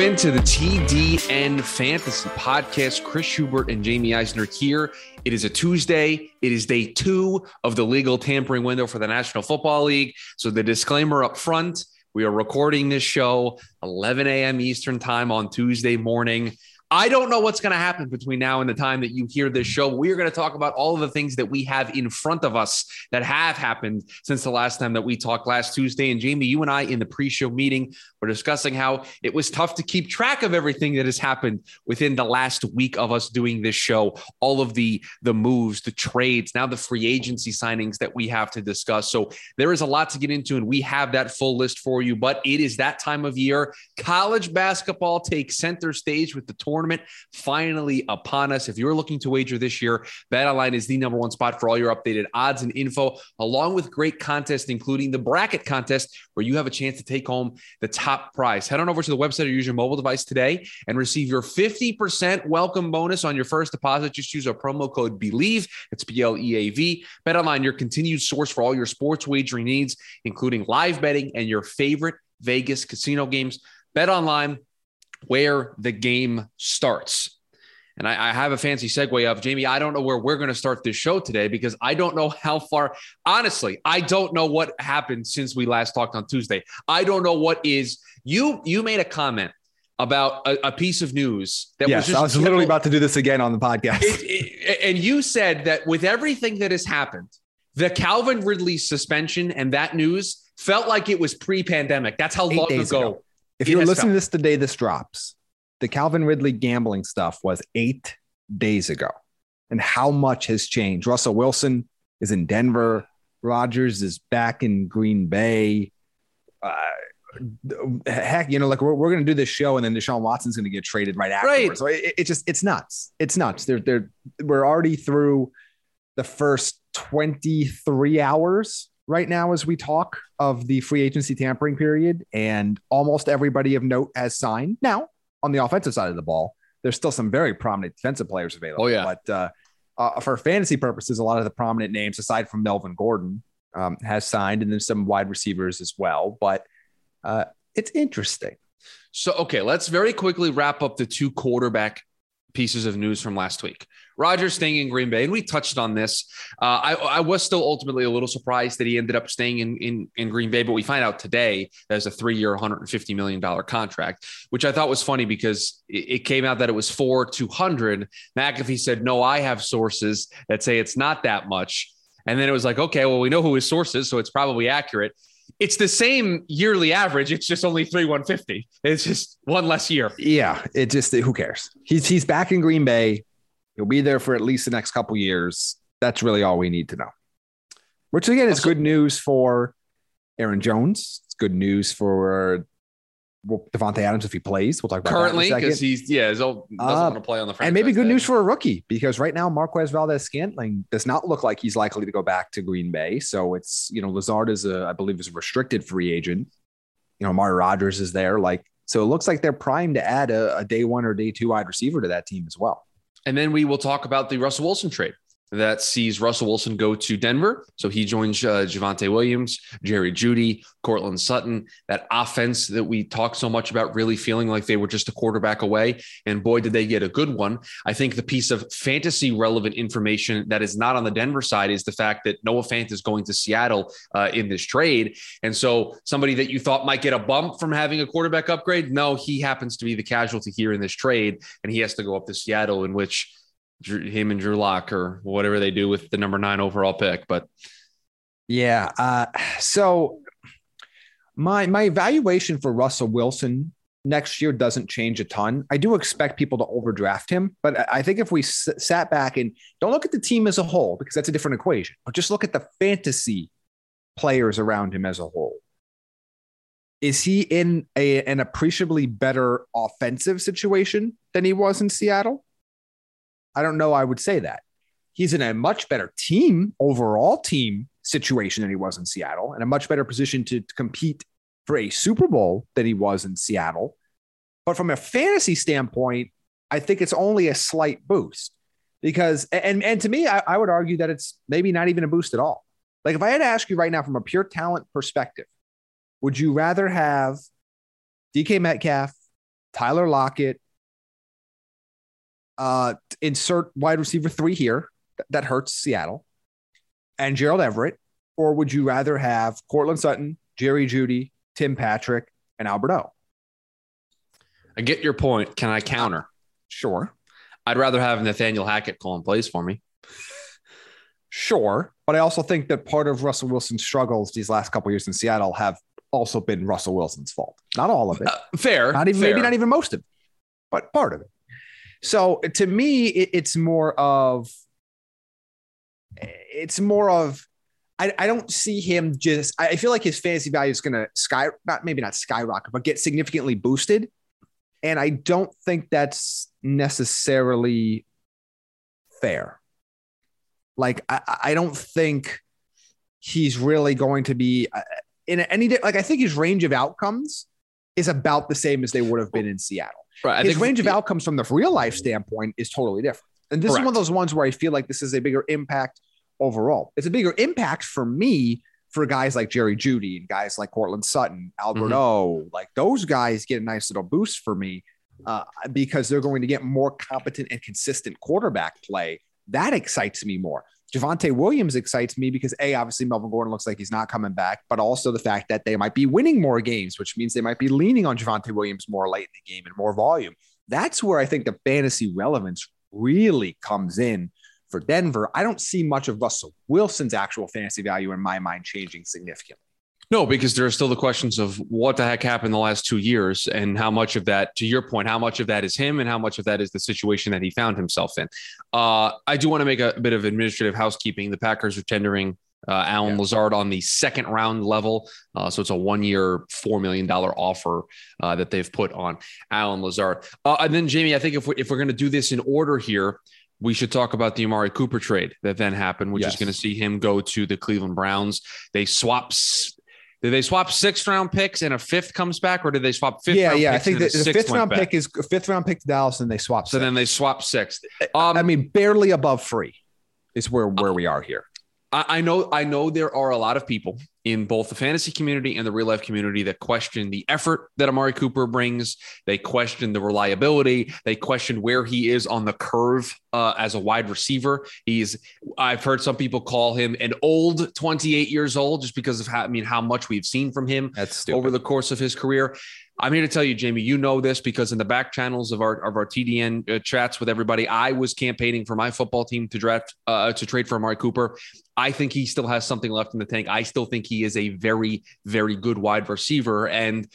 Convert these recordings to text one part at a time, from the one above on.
Welcome into the TDN Fantasy Podcast. Chris Schubert and Jamie Eisner here. It is a Tuesday. It is day two of the legal tampering window for the National Football League. So, the disclaimer up front we are recording this show 11 a.m. Eastern Time on Tuesday morning. I don't know what's going to happen between now and the time that you hear this show. We are going to talk about all of the things that we have in front of us that have happened since the last time that we talked last Tuesday. And Jamie, you and I in the pre show meeting were discussing how it was tough to keep track of everything that has happened within the last week of us doing this show. All of the, the moves, the trades, now the free agency signings that we have to discuss. So there is a lot to get into, and we have that full list for you. But it is that time of year. College basketball takes center stage with the tournament finally upon us. If you're looking to wager this year, BetOnline is the number one spot for all your updated odds and info, along with great contests, including the bracket contest, where you have a chance to take home the top prize. Head on over to the website or use your mobile device today and receive your 50% welcome bonus on your first deposit. Just use our promo code BLEAV. It's B L E A V. BetOnline, your continued source for all your sports wagering needs, including live betting and your favorite Vegas casino games. Bet online where the game starts. And I, I, have a fancy segue of Jamie. I don't know where we're going to start this show today because I don't know how far. Honestly, I don't know what happened since we last talked on Tuesday. I don't know what is. You you made a comment about a, a piece of news that was. yes, was. I was literally about to do this again on the podcast. It, it, and you said that with everything that has happened, the Calvin Ridley suspension and that news felt like it was pre-pandemic. That's how Eight long ago, ago if you're listening to this the day this drops, the Calvin Ridley gambling stuff was eight days ago. And how much has changed? Russell Wilson is in Denver. Rodgers is back in Green Bay. Uh, heck, you know, like we're, we're going to do this show and then Deshaun Watson's going to get traded right after. Right. So it, it, just, it's nuts. It's nuts. They're, they're, we're already through the first 23 hours right now as we talk of the free agency tampering period, and almost everybody of note has signed. Now, on the offensive side of the ball, there's still some very prominent defensive players available. Oh, yeah. But uh, uh, for fantasy purposes, a lot of the prominent names, aside from Melvin Gordon, um, has signed, and then some wide receivers as well. But uh, it's interesting. So, okay, let's very quickly wrap up the two quarterback pieces of news from last week. Rodgers staying in Green Bay, and we touched on this. Uh, I, I, was still ultimately a little surprised that he ended up staying in, in, in Green Bay, but we find out today there's a three year, $150 million contract, which I thought was funny because it, it came out that it was four, 200. McAfee said, No, I have sources that say it's not that much. And then it was like, okay, well, we know who his source is, so it's probably accurate it's the same yearly average. It's just only three one fifty. It's just one less year. Yeah, it just who cares? He's he's back in Green Bay. He'll be there for at least the next couple years. That's really all we need to know. Which again is good news for Aaron Jones. It's good news for well, Davante Adams if he plays. We'll talk about currently because he's yeah, he's doesn't uh, want to play on the and maybe good news for a rookie because right now Marquez Valdes-Scantling does not look like he's likely to go back to Green Bay. So it's you know Lazard is a I believe is a restricted free agent. You know Amari Rodgers is there, like so it looks like they're primed to add a, a day one or day two wide receiver to that team as well. And then we will talk about the Russell Wilson trade that sees Russell Wilson go to Denver. So he joins uh, Javonte Williams, Jerry Jeudy, Courtland Sutton, that offense that we talked so much about really feeling like they were just a quarterback away. And boy, did they get a good one. I think the piece of fantasy relevant information that is not on the Denver side is the fact that Noah Fant is going to Seattle uh, in this trade. And so somebody that you thought might get a bump from having a quarterback upgrade, no, he happens to be the casualty here in this trade. And he has to go up to Seattle, in which him and Drew Lock or whatever they do with the number nine overall pick. But yeah, uh, so my my evaluation for Russell Wilson next year doesn't change a ton. I do expect people to overdraft him, but I think if we s- sat back and don't look at the team as a whole because that's a different equation, but just look at the fantasy players around him as a whole. Is he in a, an appreciably better offensive situation than he was in Seattle? I don't know. I would say that he's in a much better team, overall team situation than he was in Seattle and a much better position to, compete for a Super Bowl than he was in Seattle. But from a fantasy standpoint, I think it's only a slight boost because, and, and to me, I, I would argue that it's maybe not even a boost at all. Like if I had to ask you right now from a pure talent perspective, would you rather have DK Metcalf, Tyler Lockett, uh, insert wide receiver three here? That hurts Seattle, and Gerald Everett, or would you rather have Courtland Sutton, Jerry Jeudy, Tim Patrick, and Albert O? I get your point. Can I counter? Sure. I'd rather have Nathaniel Hackett calling plays for me. Sure. But I also think that part of Russell Wilson's struggles these last couple years in Seattle have also been Russell Wilson's fault. Not all of it. Uh, fair. Not even fair. maybe not even most of it, but part of it. So to me, it, it's more of it's more of I, I don't see him just I feel like his fantasy value is gonna sky not maybe not skyrocket, but get significantly boosted. And I don't think that's necessarily fair. Like I, I don't think he's really going to be uh, in any like I think his range of outcomes is about the same as they would have been in Seattle. Right. I his range of outcomes from the real life standpoint is totally different. And this Correct. is one of those ones where I feel like this is a bigger impact overall. It's a bigger impact for me for guys like Jerry Jeudy and guys like Courtland Sutton, Albert mm-hmm. O. Like those guys get a nice little boost for me uh, because they're going to get more competent and consistent quarterback play. That excites me more. Javonte Williams excites me because A, obviously Melvin Gordon looks like he's not coming back, but also the fact that they might be winning more games, which means they might be leaning on Javonte Williams more late in the game and more volume. That's where I think the fantasy relevance really comes in for Denver. I don't see much of Russell Wilson's actual fantasy value in my mind changing significantly. No, because there are still the questions of what the heck happened the last two years and how much of that, to your point, how much of that is him and how much of that is the situation that he found himself in. Uh, I do want to make a, bit of administrative housekeeping. The Packers are tendering uh, Allen yeah. Lazard on the second round level. Uh, so it's a one year, $4 million offer uh, that they've put on Allen Lazard. Uh, and then, Jamie, I think if, we, if we're going to do this in order here, we should talk about the Amari Cooper trade that then happened, which yes. is going to see him go to the Cleveland Browns. They swap did they swap sixth round picks and a fifth comes back, or did they swap fifth? Yeah, yeah. I think the, the fifth round pick is fifth round pick to Dallas, and they swap. So then they swap sixth. Um, I mean, barely above free is where where we are here. I know I know there are a lot of people in both the fantasy community and the real life community that question the effort that Amari Cooper brings. They question the reliability. They question where he is on the curve uh, as a wide receiver. He's I've heard some people call him an old 28 years old just because of how I mean how much we've seen from him over the course of his career. I'm here to tell you, Jamie, you know this because in the back channels of our of our TDN uh, chats with everybody, I was campaigning for my football team to draft uh, to trade for Amari Cooper. I think he still has something left in the tank. I still think he is a very very good wide receiver and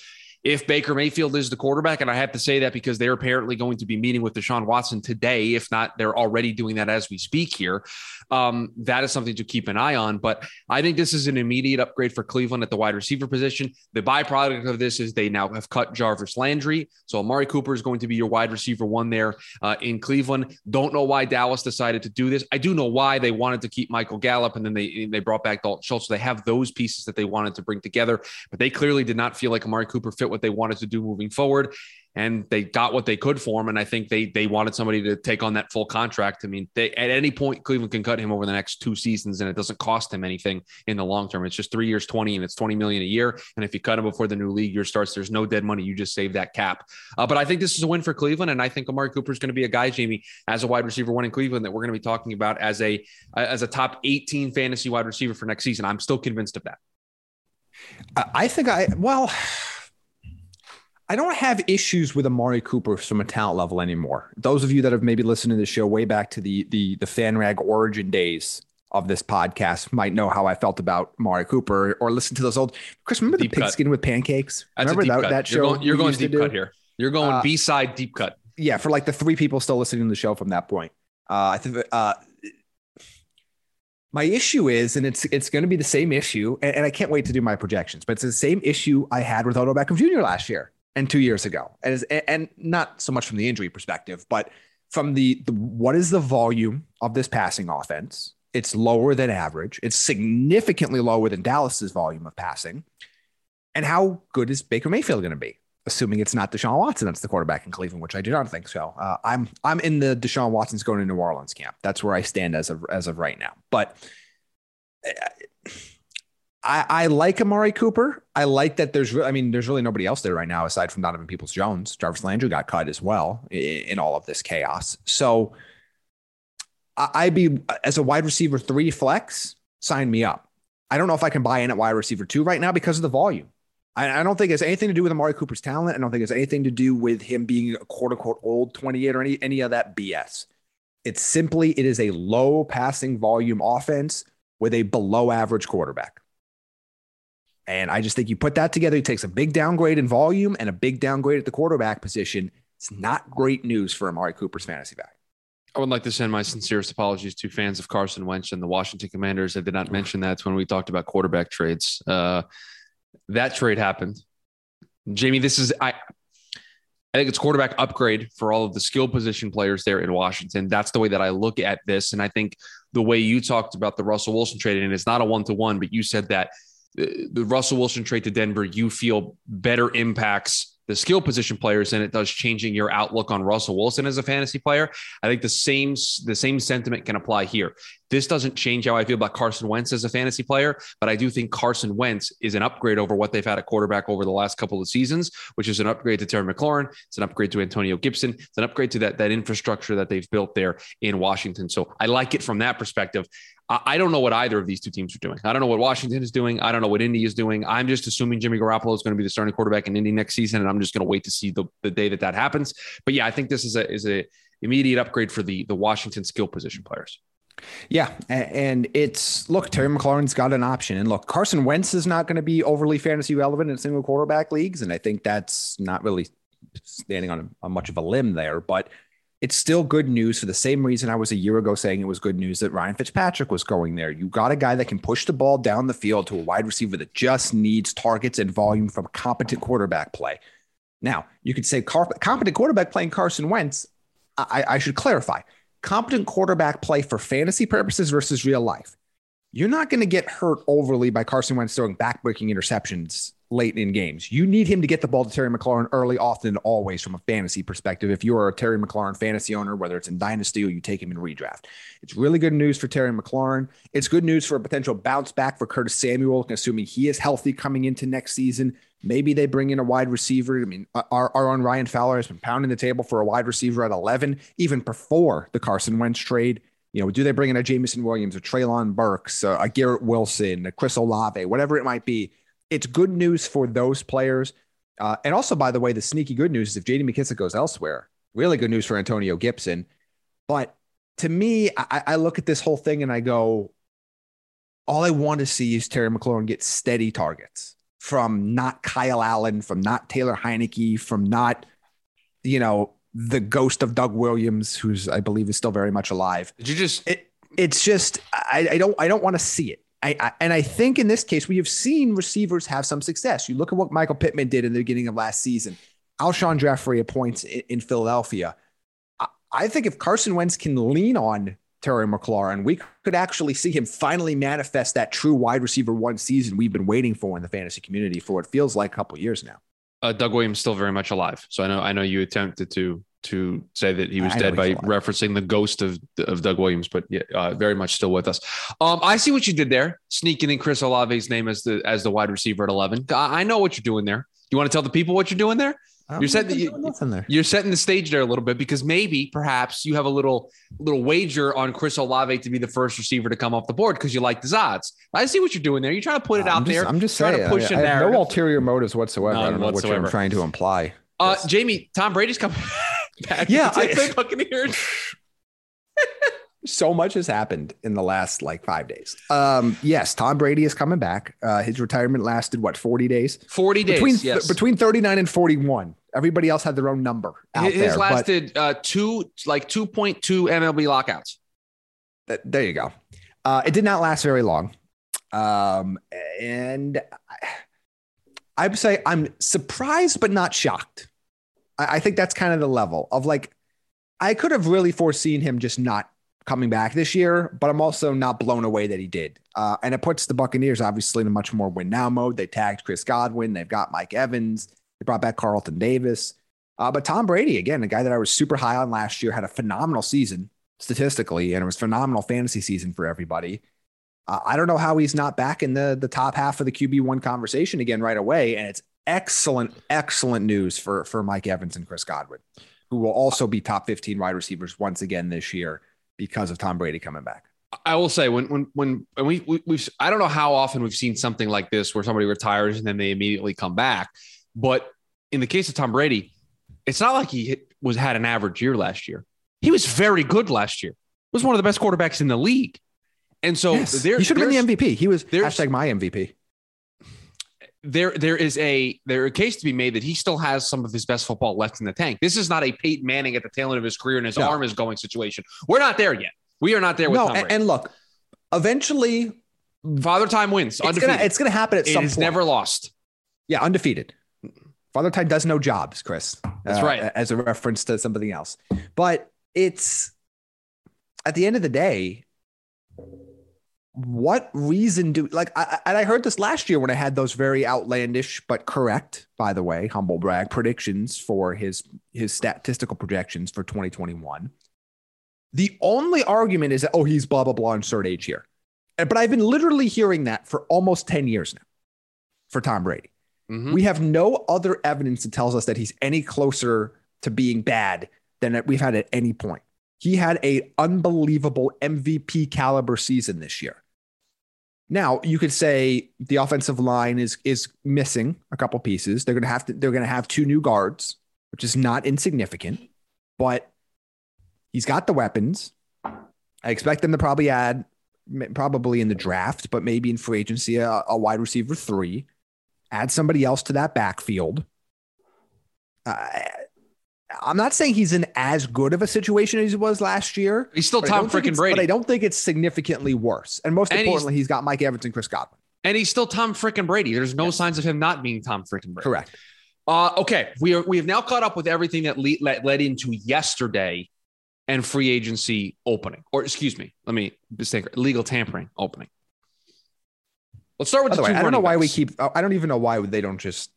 if Baker Mayfield is the quarterback, and I have to say that because they're apparently going to be meeting with Deshaun Watson today, if not, they're already doing that as we speak here. Um, that is something to keep an eye on. But I think this is an immediate upgrade for Cleveland at the wide receiver position. The byproduct of this is they now have cut Jarvis Landry. So Amari Cooper is going to be your wide receiver one there uh, in Cleveland. Don't know why Dallas decided to do this. I do know why they wanted to keep Michael Gallup and then they, they brought back Dalton Schultz. So they have those pieces that they wanted to bring together, but they clearly did not feel like Amari Cooper fit what they wanted to do moving forward and they got what they could for him. And I think they they wanted somebody to take on that full contract. I mean, they, at any point, Cleveland can cut him over the next two seasons, and it doesn't cost him anything in the long term. It's just three years, twenty, and it's twenty million a year. And if you cut him before the new league year starts, there's no dead money. You just save that cap. Uh, but I think this is a win for Cleveland, and I think Amari Cooper is going to be a guy, Jamie, as a wide receiver one in Cleveland that we're going to be talking about as a as a top eighteen fantasy wide receiver for next season. I'm still convinced of that. I think I well. I don't have issues with Amari Cooper from a talent level anymore. Those of you that have maybe listened to the show way back to the the the FanRag origin days of this podcast might know how I felt about Amari Cooper or listen to those old Chris. Remember deep the pigskin with pancakes? That's remember that, that, show? You're going, you're going deep cut here. You're going uh, B side deep cut. Yeah, for like the three people still listening to the show from that point. Uh, I think uh, my issue is, and it's it's going to be the same issue, and, and, I can't wait to do my projections, but it's the same issue I had with Odell Beckham Jr. last year and two years ago, and and not so much from the injury perspective, but from the, the what is the volume of this passing offense, It's lower than average. It's significantly lower than Dallas's volume of passing. And how good is Baker Mayfield going to be? Assuming it's not Deshaun Watson that's the quarterback in Cleveland, which I do not think so. Uh, I'm I'm in the Deshaun Watson's going to New Orleans camp. That's where I stand as of as of right now. But uh, I, I like Amari Cooper. I like that there's, I mean, there's really nobody else there right now aside from Donovan Peoples Jones. Jarvis Landry got cut as well in, all of this chaos. So I, would be as a wide receiver three flex, sign me up. I don't know if I can buy in at wide receiver two right now because of the volume. I, I don't think it's anything to do with Amari Cooper's talent. I don't think it's anything to do with him being a quote unquote old 28 or any, any of that BS. It's simply, it is a low passing volume offense with a below average quarterback. And I just think you put that together, it takes a big downgrade in volume and a big downgrade at the quarterback position. It's not great news for Amari Cooper's fantasy back. I would like to send my sincerest apologies to fans of Carson Wentz and the Washington Commanders. I did not mention that when we talked about quarterback trades. Uh, that trade happened. Jamie, this is I. I think it's quarterback upgrade for all of the skill position players there in Washington. That's the way that I look at this, and I think the way you talked about the Russell Wilson trade, and it's not a one to one, but you said that the Russell Wilson trade to Denver, you feel better impacts the skill position players than it does changing your outlook on Russell Wilson as a fantasy player. I think the same the same sentiment can apply here. This doesn't change how I feel about Carson Wentz as a fantasy player, but I do think Carson Wentz is an upgrade over what they've had at quarterback over the last couple of seasons, which is an upgrade to Terry McLaurin. It's an upgrade to Antonio Gibson. It's an upgrade to that, that infrastructure that they've built there in Washington. So I like it from that perspective. I don't know what either of these two teams are doing. I don't know what Washington is doing. I don't know what Indy is doing. I'm just assuming Jimmy Garoppolo is going to be the starting quarterback in Indy next season, and I'm just going to wait to see the, the day that that happens. But yeah, I think this is a is a immediate upgrade for the the Washington skill position players. Yeah, and it's look, Terry McLaurin's got an option, and look, Carson Wentz is not going to be overly fantasy relevant in single quarterback leagues, and I think that's not really standing on, a, on much of a limb there, but it's still good news for the same reason I was a year ago saying it was good news that Ryan Fitzpatrick was going there. You got a guy that can push the ball down the field to a wide receiver that just needs targets and volume from competent quarterback play. Now, you could say competent quarterback playing Carson Wentz. I, I should clarify competent quarterback play for fantasy purposes versus real life. You're not going to get hurt overly by Carson Wentz throwing backbreaking interceptions late in games. You need him to get the ball to Terry McLaurin early, often, and always from a fantasy perspective. If you are a Terry McLaurin fantasy owner, whether it's in Dynasty or you take him in redraft, it's really good news for Terry McLaurin. It's good news for a potential bounce back for Curtis Samuel, assuming he is healthy coming into next season. Maybe they bring in a wide receiver. I mean, uh, our, our own Ryan Fowler has been pounding the table for a wide receiver at 11, even before the Carson Wentz trade. You know, do they bring in a Jameson Williams, a Treylon Burks, a Garrett Wilson, a Chris Olave, whatever it might be? It's good news for those players. Uh, and also, by the way, the sneaky good news is if JD McKissic goes elsewhere, really good news for Antonio Gibson. But to me, I, I look at this whole thing and I go, all I want to see is Terry McLaurin get steady targets from not Kyle Allen, from not Taylor Heinicke, from not, you know, the ghost of Doug Williams, who's I believe is still very much alive. Did you just? It, it's just I, I don't I don't want to see it. I, and I think in this case, we have seen receivers have some success. You look at what Michael Pittman did in the beginning of last season, Alshon Jeffery at points in, in Philadelphia. I, I, think if Carson Wentz can lean on Terry McLaurin, we could actually see him finally manifest that true wide receiver one season we've been waiting for in the fantasy community for what feels like a couple years now. Uh, Doug Williams still very much alive, so I know I know you attempted to to say that he was I dead by referencing the ghost of, of Doug Williams, but yeah, uh, very much still with us. Um, I see what you did there, sneaking in Chris Olave's name as the as the wide receiver at eleven. I know what you're doing there. You want to tell the people what you're doing there? You're setting you, you're setting the stage there a little bit because maybe perhaps you have a little little wager on Chris Olave to be the first receiver to come off the board because you like the odds. I see what you're doing there. You're trying to put it out I'm just, there. I'm just trying saying, to push I, I have no ulterior motives whatsoever. None I don't know whatsoever. what you're trying to imply. Uh, Jamie, Tom Brady's coming. back yeah, I, Buccaneers. so much has happened in the last like five days. Um, yes, Tom Brady is coming back. Uh, his retirement lasted what, 40 days? 40 days. Between, yes. between 39 and 41. Everybody else had their own number. Out his there, lasted but, uh, two, like 2.2 MLB lockouts. Th- there you go. Uh, it did not last very long. Um, and I, I would say I'm surprised, but not shocked. I, I think that's kind of the level of like, I could have really foreseen him just not coming back this year, but I'm also not blown away that he did. Uh, and it puts the Buccaneers obviously in a much more win now mode. They tagged Chris Godwin. They've got Mike Evans. They brought back Carlton Davis. Uh, but Tom Brady, again, a guy that I was super high on last year, had a phenomenal season statistically, and it was phenomenal fantasy season for everybody. I don't know how he's not back in the the top half of the QB one conversation again right away, and it's excellent, excellent news for for Mike Evans and Chris Godwin, who will also be top fifteen wide receivers once again this year because of Tom Brady coming back. I will say when when when, when we, we we've I don't know how often we've seen something like this where somebody retires and then they immediately come back, but in the case of Tom Brady, it's not like he was had an average year last year. He was very good last year. Was one of the best quarterbacks in the league. And so yes, there, he should have been the MVP. He was hashtag my MVP. there there is a there a case to be made that he still has some of his best football left in the tank. This is not a Peyton Manning at the tail end of his career and his No. arm is going situation. We're not there yet. We are not there with No, Tom and, Brady. and look, eventually Father Time wins. it's gonna, it's gonna happen at It some point. never lost. Yeah, undefeated. Father Time does no jobs, Chris. That's Uh, right. As a reference to something else. But it's at the end of the day, what reason do like I, and I heard this last year when I had those very outlandish but correct, by the way, humble brag predictions for his his statistical projections for 2021. The only argument is that oh he's blah blah blah insert age here, but I've been literally hearing that for almost 10 years now for Tom Brady. Mhm. We have no other evidence that tells us that he's any closer to being bad than that we've had at any point. He had a unbelievable MVP caliber season this year. Now you could say the offensive line is is missing a couple pieces. They're gonna have to they're gonna have two new guards, which is not insignificant, but he's got the weapons. I expect them to probably add probably in the draft, but maybe in free agency a, a wide receiver three add somebody else to that backfield. Uh, I'm not saying he's in as good of a situation as he was last year. He's still Tom freaking Brady. But I don't think it's significantly worse. And most And he's- importantly, he's got Mike Evans and Chris Godwin. and he's still Tom freaking Brady. There's no signs of him not being Tom freaking Brady. Correct. Uh, okay, we are we have now caught up with everything that le- led, led into yesterday and free agency opening, or excuse me, let me mistake legal tampering opening. Let's start with By the the way, I don't know running why we keep. I don't even know why they don't just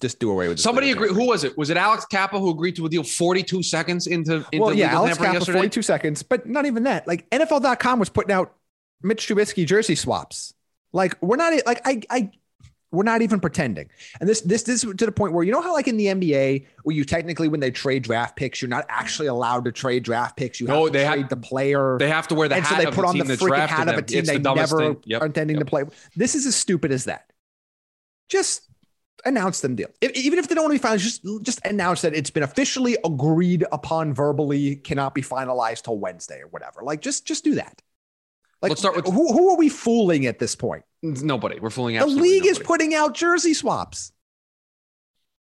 just do away with this Somebody little agreed. Who was it? Was it Alex Cappa who agreed to a deal 42 seconds into, into Well, yeah, Alex Cappa, yesterday? 42 seconds, but not even that. Like NFL.com was putting out Mitch Trubisky jersey swaps. Like we're not like I I we're not even pretending. And this this this is to the point where you know how like in the NBA where you technically when they trade draft picks, you're not actually allowed to trade draft picks. You No, have to they have- trade the player. They have to wear the and hat so they of put the on the team that freaking drafted hat of a team It's they the never. Yep. are intending Yep. to play. This is as stupid as that. Just announce them deal. If, even if they don't want to be finalized, just just announce that it's been officially agreed upon verbally, cannot be finalized till Wednesday or whatever. Like just just do that. Like Let's start with- who who are we fooling at this point? Nobody. We're fooling The league is putting out jersey swaps.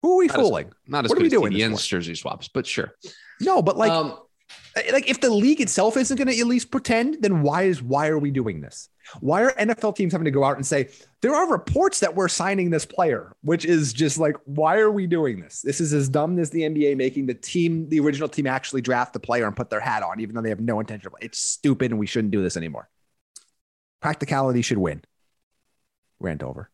Who are we Not as- fooling? Not as What are we as doing jersey swaps, but sure. No, but like um, like if the league itself isn't going to at least pretend, then why is why are we doing this? Why are NFL teams having to go out and say there are reports that we're signing this player, which is just like why are we doing this? This is as dumb as the NBA making the team, the original team, actually draft the player and put their hat on, even though they have no intention. of It's stupid, and we shouldn't do this anymore. Practicality should win. Rant over.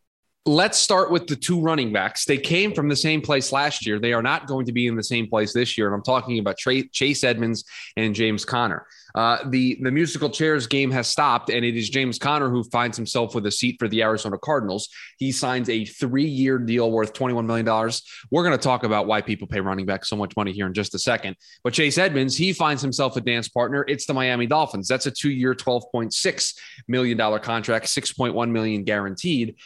let's start with the two running backs. They came from the same place last year. They are not going to be in the same place this year. And I'm talking about Chase Edmonds and James Conner. Uh, the the musical chairs game has stopped, and it is James Conner who finds himself with a seat for the Arizona Cardinals. He signs a three year deal worth $21 million. We're going to talk about why people pay running back so much money here in just a second. But Chase Edmonds, he finds himself a dance partner. It's the Miami Dolphins. That's a two year, $12.6 million contract, $6.1 million guaranteed.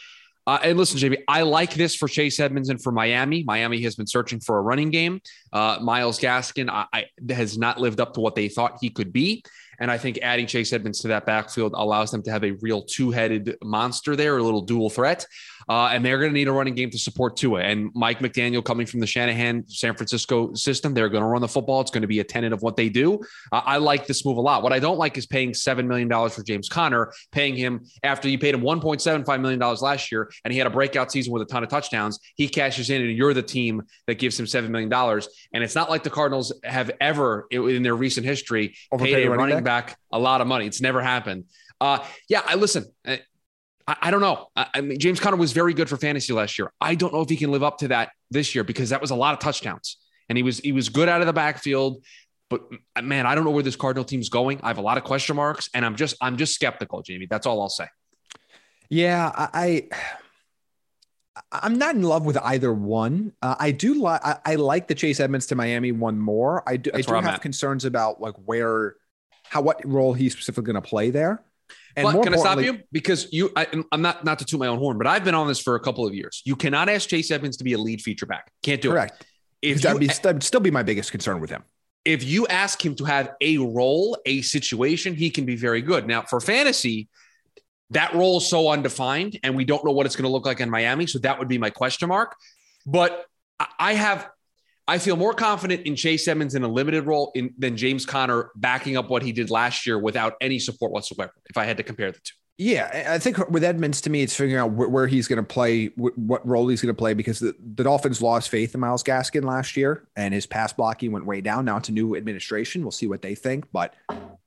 Uh, and listen, JB, I like this for Chase Edmonds and for Miami. Miami has been searching for a running game. Uh, Myles Gaskin I, I, has not lived up to what they thought he could be. And I think adding Chase Edmonds to that backfield allows them to have a real two headed monster there, a little dual threat. Uh, and they're going to need a running game to support Tua. And Mike McDaniel coming from the Shanahan San Francisco system, they're going to run the football. It's going to be a tenet of what they do. Uh, I like this move a lot. What I don't like is paying $7 million for James Conner, paying him after you paid him $1.75 million last year and he had a breakout season with a ton of touchdowns. He cashes in and you're the team that gives him $7 million. And it's not like the Cardinals have ever in their recent history Overpaid paid a running, running back? back? a lot of money. It's never happened. Uh, yeah, I listen. I, I don't know. I, I mean, James Conner was very good for fantasy last year. I don't know if he can live up to that this year because that was a lot of touchdowns, and he was he was good out of the backfield. But man, I don't know where this Cardinal team's going. I have a lot of question marks, and I'm just I'm just skeptical, Jamie. That's all I'll say. Yeah, I, I am not in love with either one. Uh, I do like I, I, like the Chase Edmonds to Miami one more. I do, I do have at. concerns about like where how what role he's specifically going to play there. And but can I stop you? Because you, I, am not not to toot my own horn, but I've been on this for a couple of years. You cannot ask Chase Edmonds to be a lead feature back. Can't do correct. it. Correct. That be, that would still be my biggest concern with him. If you ask him to have a role, a situation, he can be very good. Now, for fantasy, that role is so undefined, and we don't know what it's going to look like in Miami. So that would be my question mark. But I have I feel more confident in Chase Edmonds in a limited role in, than James Conner backing up what he did last year without any support whatsoever. If I had to compare the two. Yeah, I think with Edmonds, to me, it's figuring out where, he's going to play, what role he's going to play, because the, the Dolphins lost faith in Myles Gaskin last year, and his pass blocking went way down. Now it's a new administration. We'll see what they think. But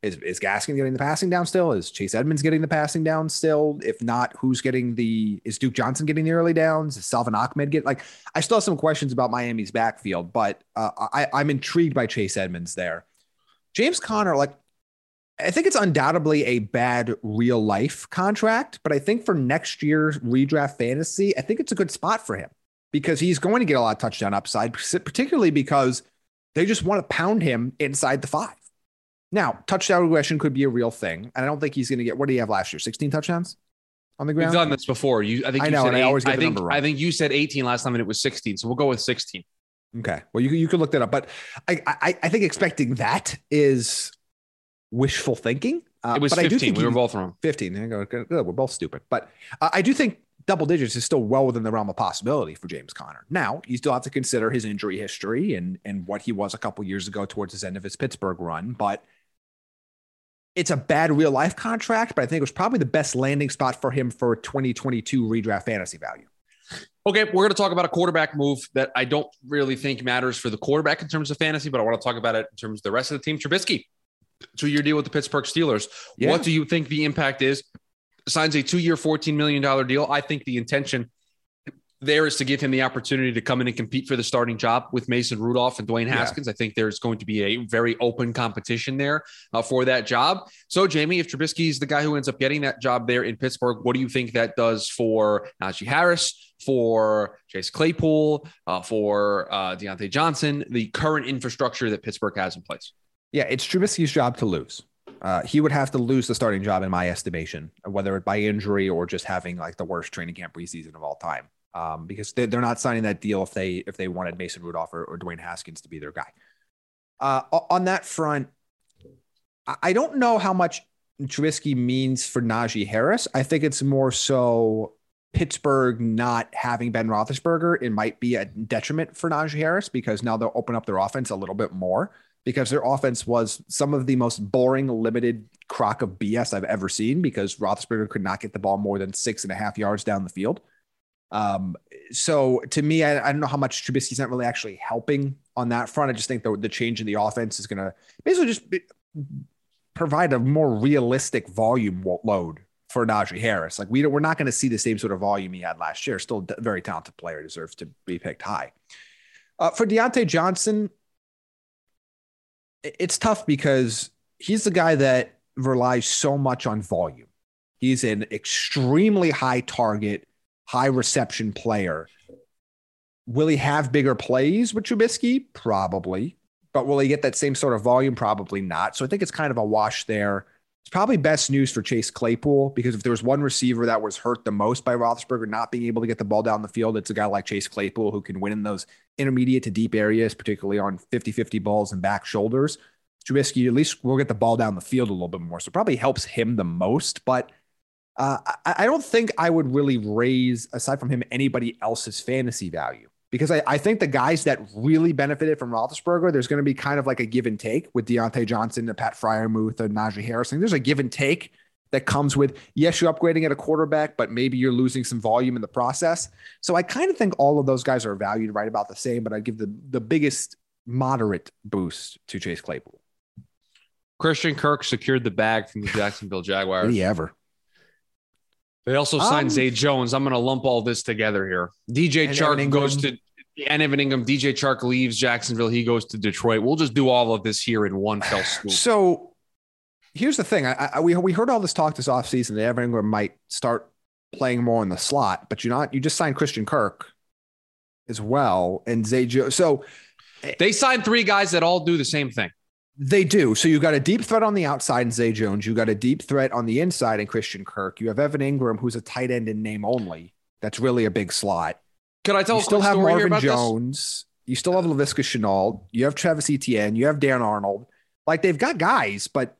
is, is Gaskin getting the passing down still? Is Chase Edmonds getting the passing down still? If not, who's getting the? Is Duke Johnson getting the early downs? Is Salvon Ahmed get like? I still have some questions about Miami's backfield, but uh, I, I'm intrigued by Chase Edmonds there. James Conner, like I think it's undoubtedly a bad real life contract, but I think for next year's redraft fantasy, I think it's a good spot for him because he's going to get a lot of touchdown upside, particularly because they just want to pound him inside the five. Now, touchdown regression could be a real thing, and I don't think he's going to get. What did he have last year? Sixteen touchdowns on the ground. We've done this before. You, I think I know, and eight, I always get I the think, number wrong. I think you said eighteen last time, and it was sixteen. So we'll go with sixteen. Okay. Well, you you could look that up, but I I, I think expecting that is wishful thinking. Uh, it was but 15. I do think we were both wrong. 15. We're both stupid. But uh, I do think double digits is still well within the realm of possibility for James Conner. Now, you still have to consider his injury history and, and what he was a couple years ago towards his end of his Pittsburgh run. But it's a bad real life contract, but I think it was probably the best landing spot for him for 2022 redraft fantasy value. Okay, we're going to talk about a quarterback move that I don't really think matters for the quarterback in terms of fantasy, but I want to talk about it in terms of the rest of the team. Trubisky two year deal with the Pittsburgh Steelers. Yeah. What do you think the impact is? Signs a two year, $14 million deal. I think the intention there is to give him the opportunity to come in and compete for the starting job with Mason Rudolph and Dwayne Haskins. Yeah. I think there's going to be a very open competition there uh, for that job. So, Jamie, if Trubisky is the guy who ends up getting that job there in Pittsburgh, what do you think that does for Najee Harris, for Chase Claypool, uh, for uh, Diontae Johnson, the current infrastructure that Pittsburgh has in place? Yeah, it's Trubisky's job to lose. Uh, he would have to lose the starting job in my estimation, whether it by injury or just having like the worst training camp preseason of all time. Um, because they, are not signing that deal if they if they wanted Mason Rudolph or, or Dwayne Haskins to be their guy. Uh, on that front, I don't know how much Trubisky means for Najee Harris. I think it's more so Pittsburgh not having Ben Roethlisberger. It might be a detriment for Najee Harris because now they'll open up their offense a little bit more because their offense was some of the most boring, limited crock of BS I've ever seen because Roethlisberger could not get the ball more than six and a half yards down the field. Um, so to me, I, I, don't know how much Trubisky's not really actually helping on that front. I just think the, the change in the offense is going to basically just be, provide a more realistic volume load for Najee Harris. Like we we're not going to see the same sort of volume he had last year. Still a very talented player, deserves to be picked high. Uh, for Diontae Johnson, it's tough because he's the guy that relies so much on volume. He's an extremely high target, high reception player. Will he have bigger plays with Trubisky? Probably. But will he get that same sort of volume? Probably not. So I think it's kind of a wash there. It's probably best news for Chase Claypool because if there was one receiver that was hurt the most by Roethlisberger not being able to get the ball down the field, it's a guy like Chase Claypool who can win in those intermediate to deep areas, particularly on 50 50 balls and back shoulders. Trubisky at least will get the ball down the field a little bit more. So probably helps him the most. But Uh, I, I don't think I would really raise, aside from him, anybody else's fantasy value because I, I think the guys that really benefited from Roethlisberger, there's going to be kind of like a give and take with Diontae Johnson, the Pat Freiermuth, and Najee Harrison. There's a give and take that comes with yes, you're upgrading at a quarterback, but maybe you're losing some volume in the process. So I kind of think all of those guys are valued right about the same, but I'd give the the biggest moderate boost to Chase Claypool. Christian Kirk secured the bag from the Jacksonville Jaguars. Did he ever? They also signed Um, Zay Jones. I'm going to lump all this together here. DJ Chark goes to and Evan Engram. DJ Chark leaves Jacksonville. He goes to Detroit. We'll just do all of this here in one fell swoop. So here's the thing. I, I, we, we heard all this talk this offseason that Evan Engram might start playing more in the slot, but you're not, you just signed Christian Kirk as well. And Zay Jones. So They signed three guys that all do the same thing. They do. So you've got a deep threat on the outside in Zay Jones. You've got a deep threat on the inside in Christian Kirk. You have Evan Engram, who's a tight end in name only. That's really a big slot. Could I tell you still have Marvin about this? Jones. You still have Laviska Shenault. You have Travis Etienne. You have Dan Arnold. Like they've got guys, but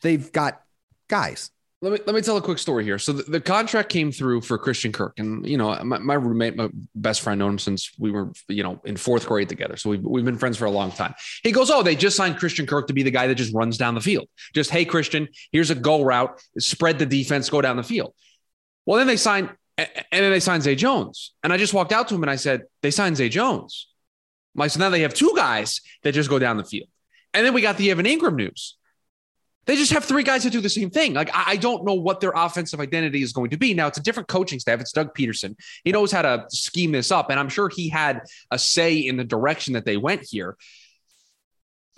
they've got guys. Let me let me tell a quick story here. So the, the contract came through for Christian Kirk, and you know my, my roommate, my best friend, known him since we were you know in fourth grade together. So we've we've been friends for a long time. He goes, "Oh, they just signed Christian Kirk to be the guy that just runs down the field. Just hey, Christian, here's a go route, spread the defense, go down the field." Well, then they signed, and then they signed Zay Jones, and I just walked out to him and I said, "They signed Zay Jones." I'm Like so now they have two guys that just go down the field, and then we got the Evan Engram news. They just have three guys that do the same thing. Like I, I don't know what their offensive identity is going to be. Now it's a different coaching staff. It's Doug Pederson. He knows how to scheme this up, and I'm sure he had a say in the direction that they went here.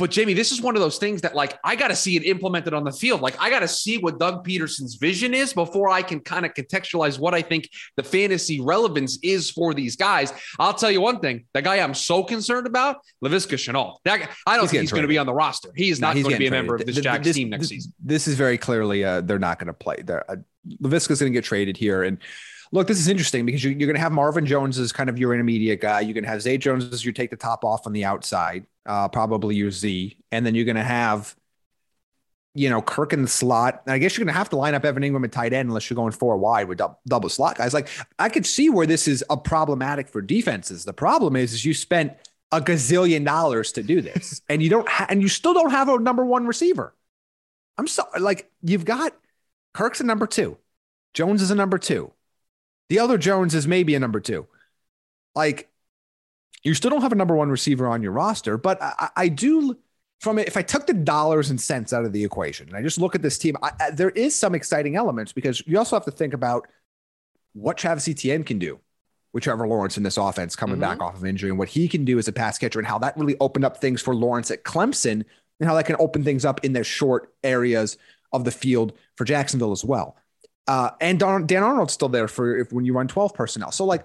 But Jamie, this is one of those things that like I got to see it implemented on the field. Like I got to see what Doug Pederson's vision is before I can kind of contextualize what I think the fantasy relevance is for these guys. I'll tell you one thing: the guy I'm so concerned about, Laviska Shenault. That guy, I don't He's think he's going to be on the roster. He is No, not going to be a member of this Th- Jags this- team next this- season. This is very clearly uh, they're not going to play. They're, uh, Laviska's going to get traded here. And look, this is interesting because you, you're going to have Marvin Jones as kind of your intermediate guy. You're going to have Zay Jones as you take the top off on the outside, uh, probably your Z. And then you're going to have, you know, Kirk in the slot. And I guess you're going to have to line up Evan Engram at tight end unless you're going four wide with dou- double slot guys. Like I could see where this is a problematic for defenses. The problem is, is you spent a gazillion dollars to do this and you don't, ha- and you still don't have a number one receiver. I'm sorry. Like you've got Kirk's a number two. Jones is a number two. The other Jones is maybe a number two. Like you still don't have a number one receiver on your roster, but I, I- do from it. If I took the dollars and cents out of the equation and I just look at this team, I, I, there is some exciting elements because you also have to think about what Travis Etienne can do with Trevor Lawrence in this offense coming Mhm. back off of injury and what he can do as a pass catcher and how that really opened up things for Lawrence at Clemson and how that can open things up in their short areas of the field for Jacksonville as well. Uh, and Don, Dan Arnold's still there for if when you run 12 personnel. So like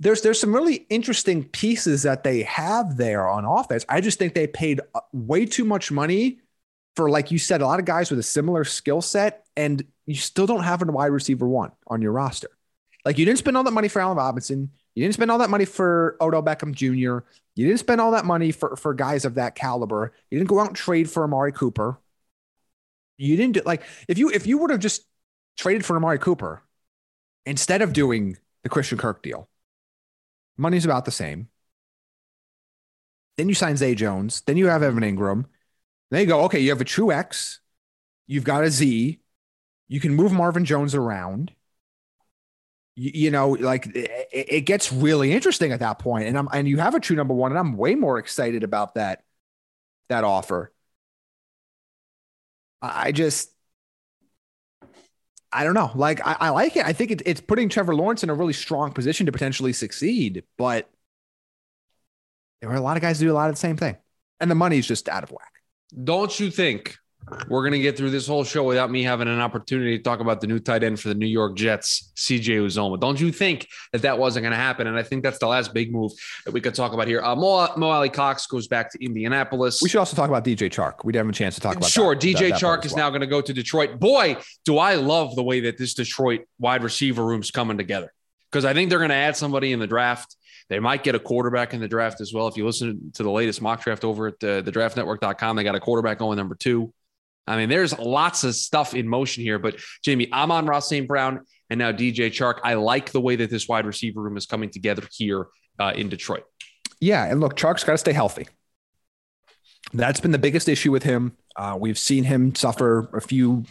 there's there's some really interesting pieces that they have there on offense. I just think they paid uh, way too much money for like you said a lot of guys with a similar skill set and you still don't have a wide receiver one on your roster. Like you didn't spend all that money for Allen Robinson. You didn't spend all that money for Odell Beckham Jr. You didn't spend all that money for, for guys of that caliber. You didn't go out and trade for Amari Cooper. You didn't do like if you if you would have just traded for Amari Cooper instead of doing the Christian Kirk deal, money's about the same. Then you sign Zay Jones. Then you have Evan Engram. Then you go, okay, you have a true X. You've got a Z. You can move Marvin Jones around. You, you know, like it, it gets really interesting at that point. And I'm and you have a true number one, and I'm way more excited about that that offer. I I just I don't know. Like I, I like it. I think it, it's putting Trevor Lawrence in a really strong position to potentially succeed, but there are a lot of guys who do a lot of the same thing. And the money's just out of whack. Don't you think we're going to get through this whole show without me having an opportunity to talk about the new tight end for the New York Jets, CJ Uzomah? Don't you think that that wasn't going to happen? And I think that's the last big move that we could talk about here. Uh, Mo, Mo Alie-Cox goes back to Indianapolis. We should also talk about DJ Chark. We didn't have a chance to talk about Sure, that- DJ that- that Chark is well. now going to go to Detroit. Boy, do I love the way that this Detroit wide receiver room's coming together because I think they're going to add somebody in the draft. They might get a quarterback in the draft as well. If you listen to the latest mock draft over at uh, the, the draftnetwork.com, they got a quarterback going number two. I mean, there's lots of stuff in motion here. But Jamie, Amon-Ra St. Brown and now DJ Chark. I like the way that this wide receiver room is coming together here uh, in Detroit. Yeah, and look, Chark's got to stay healthy. That's been the biggest issue with him. Uh, we've seen him suffer a few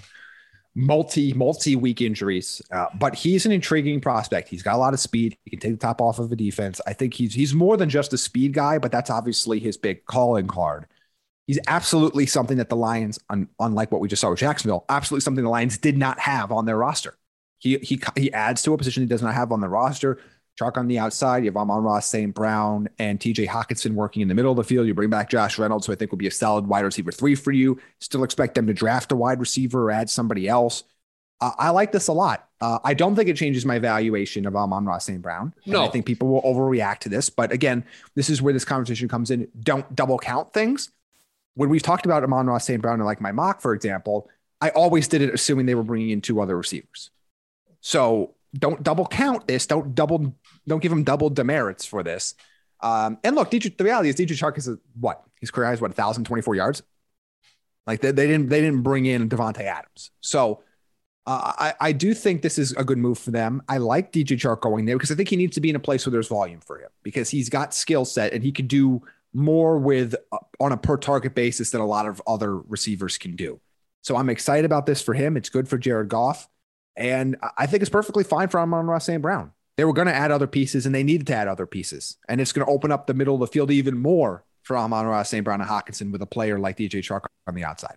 multi multi week injuries, uh, but he's an intriguing prospect. He's got a lot of speed. He can take the top off of a defense. I think he's he's more than just a speed guy, but that's obviously his big calling card. He's absolutely something that the Lions, un, unlike what we just saw with Jacksonville, absolutely something the Lions did not have on their roster. He he he adds to a position he does not have on the roster. Chark on the outside. You have Amon Ross, St. Brown, and TJ Hockenson working in the middle of the field. You bring back Josh Reynolds, who I think will be a solid wide receiver three for you. Still expect them to draft a wide receiver or add somebody else. Uh, I like this a lot. Uh, I don't think it changes my valuation of Amon Ross St. Brown. No. I think people will overreact to this. But again, this is where this conversation comes in. Don't double count things. When we've talked about Amon-Ra St. Brown and like my mock, for example, I always did it assuming they were bringing in two other receivers. So don't double count this. Don't double don't give him double demerits for this. Um, and look, the reality is DJ Chark is a, what his career has what 1,024 yards. Like they, they, didn't they didn't bring in Davante Adams, so uh, I I do think this is a good move for them. I like DJ Chark going there because I think he needs to be in a place where there's volume for him because he's got skill set and he could do more with uh, on a per target basis than a lot of other receivers can do. So I'm excited about this for him. It's good for Jared Goff, and I think it's perfectly fine for Amon-Ra St. Brown they were going to add other pieces and they needed to add other pieces. And it's going to open up the middle of the field even more for Amon-Ra, St. Brown, and Hockenson with a player like DJ Chark on the outside.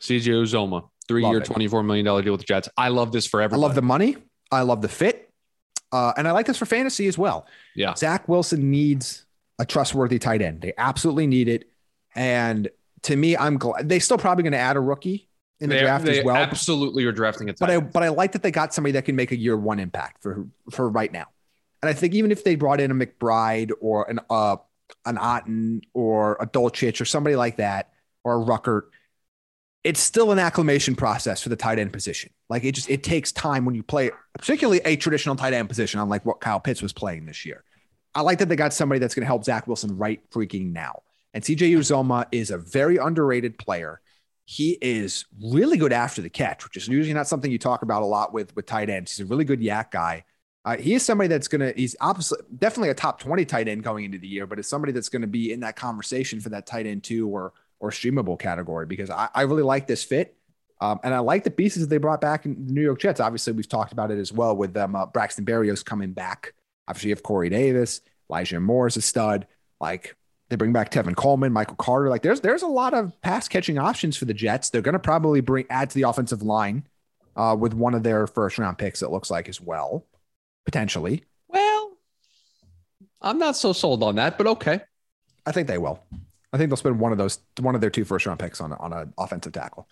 CJ Uzomah, three year, $24 million deal with the Jets. I love this for everyone. I love the money. I love the fit. Uh, and I like this for fantasy as well. Yeah. Zach Wilson needs a trustworthy tight end. They absolutely need it. And to me, I'm glad they still probably going to add a rookie in the they, draft they as well. Absolutely, you're drafting it. But I but I like that they got somebody that can make a year one impact for for right now. And I think even if they brought in a McBride or an uh an Otton or a Dulcich or somebody like that or a Ruckert, it's still an acclimation process for the tight end position. Like it just it takes time when you play, particularly a traditional tight end position, unlike what Kyle Pitts was playing this year. I like that they got somebody that's going to help Zach Wilson right freaking now. And CJ Uzomah is a very underrated player he is really good after the catch, which is usually not something you talk about a lot with with tight ends. He's a really good YAC guy. Uh, he is somebody that's going to, he's definitely a top 20 tight end going into the year, but it's somebody that's going to be in that conversation for that tight end two or, or streamable category because I, I really like this fit. Um, and I like the pieces that they brought back in the New York Jets. Obviously, we've talked about it as well with them. Uh, Braxton Berrios coming back. Obviously, you have Corey Davis, Elijah Moore is a stud. Like they bring back Tevin Coleman, Michael Carter. Like there's there's a lot of pass catching options for the Jets. They're going to probably bring add to the offensive line uh, with one of their first round picks. It looks like as well, potentially. Well, I'm not so sold on that, but okay. I think they will. I think they'll spend one of those one of their two first round picks on on an offensive tackle.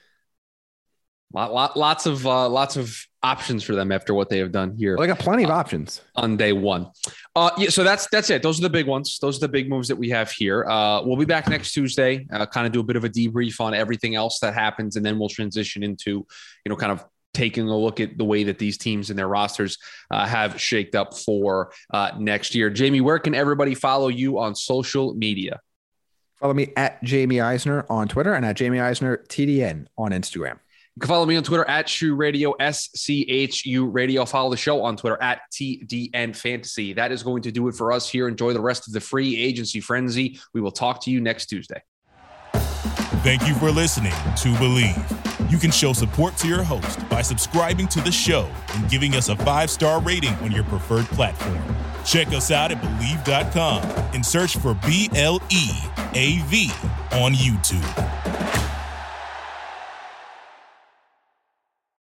Lot, lot, lots of uh, lots of options for them after what they have done here. Well, they got plenty of uh, options on day one. Uh, yeah, so that's that's it. Those are the big ones. Those are the big moves that we have here. Uh, we'll be back next Tuesday. Uh, kind of do a bit of a debrief on everything else that happens, and then we'll transition into you know kind of taking a look at the way that these teams and their rosters uh, have shaked up for uh, next year. Jamie, where can everybody follow you on social media? Follow me at Jamie Eisner on Twitter and at Jamie Eisner TDN on Instagram. You can follow me on Twitter at Schu Radio, S C H U Radio. Follow the show on Twitter at TDN Fantasy. That is going to do it for us here. Enjoy the rest of the free agency frenzy. We will talk to you next Tuesday. Thank you for listening to Bleav. You can show support to your host by subscribing to the show and giving us a five star rating on your preferred platform. Check us out at Bleav.com and search for B L E A V on YouTube.